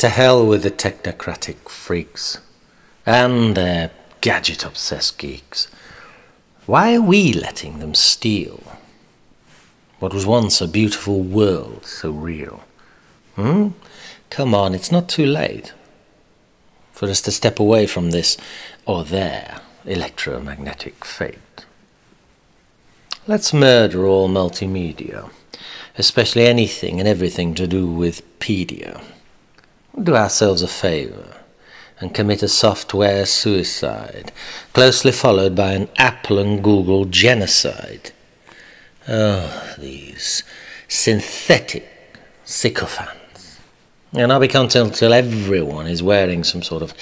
To hell with the technocratic freaks and their gadget obsessed geeks. Why are we letting them steal what was once a beautiful world so real? Hmm? Come on, it's not too late for us to step away from this or their electromagnetic fate. Let's murder all multimedia, especially anything and everything to do with pedia. Do ourselves a favour and commit a software suicide, closely followed by an Apple and Google genocide. Oh, these synthetic sycophants. And I'll be content until everyone is wearing some sort of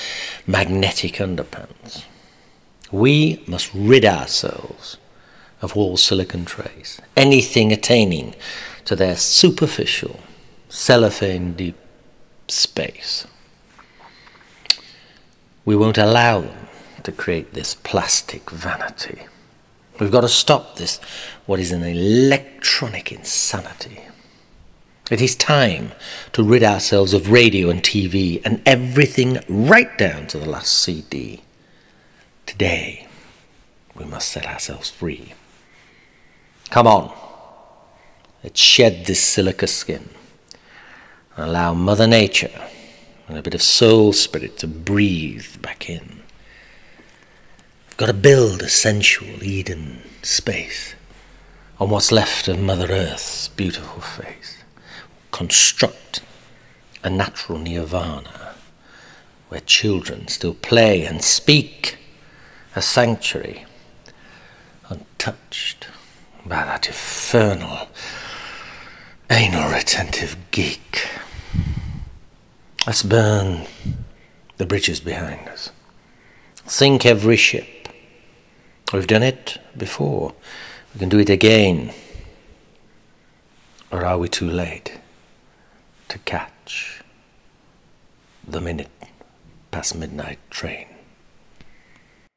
magnetic underpants. We must rid ourselves of all silicon trace, anything attaining to their superficial, cellophane deep space. We won't allow them to create this plastic vanity. We've got to stop this, what is an electronic insanity. It is time to rid ourselves of radio and TV and everything right down to the last CD. Today, we must set ourselves free. Come on, let's shed this silica skin and allow Mother Nature and a bit of soul spirit to breathe back in. We've got to build a sensual Eden space on what's left of Mother Earth's beautiful face. Construct a natural nirvana where children still play and speak, a sanctuary untouched by that infernal anal retentive geek. Let's burn the bridges behind us. Sink every ship. We've done it before. We can do it again. Or are we too late to catch the minute past midnight train?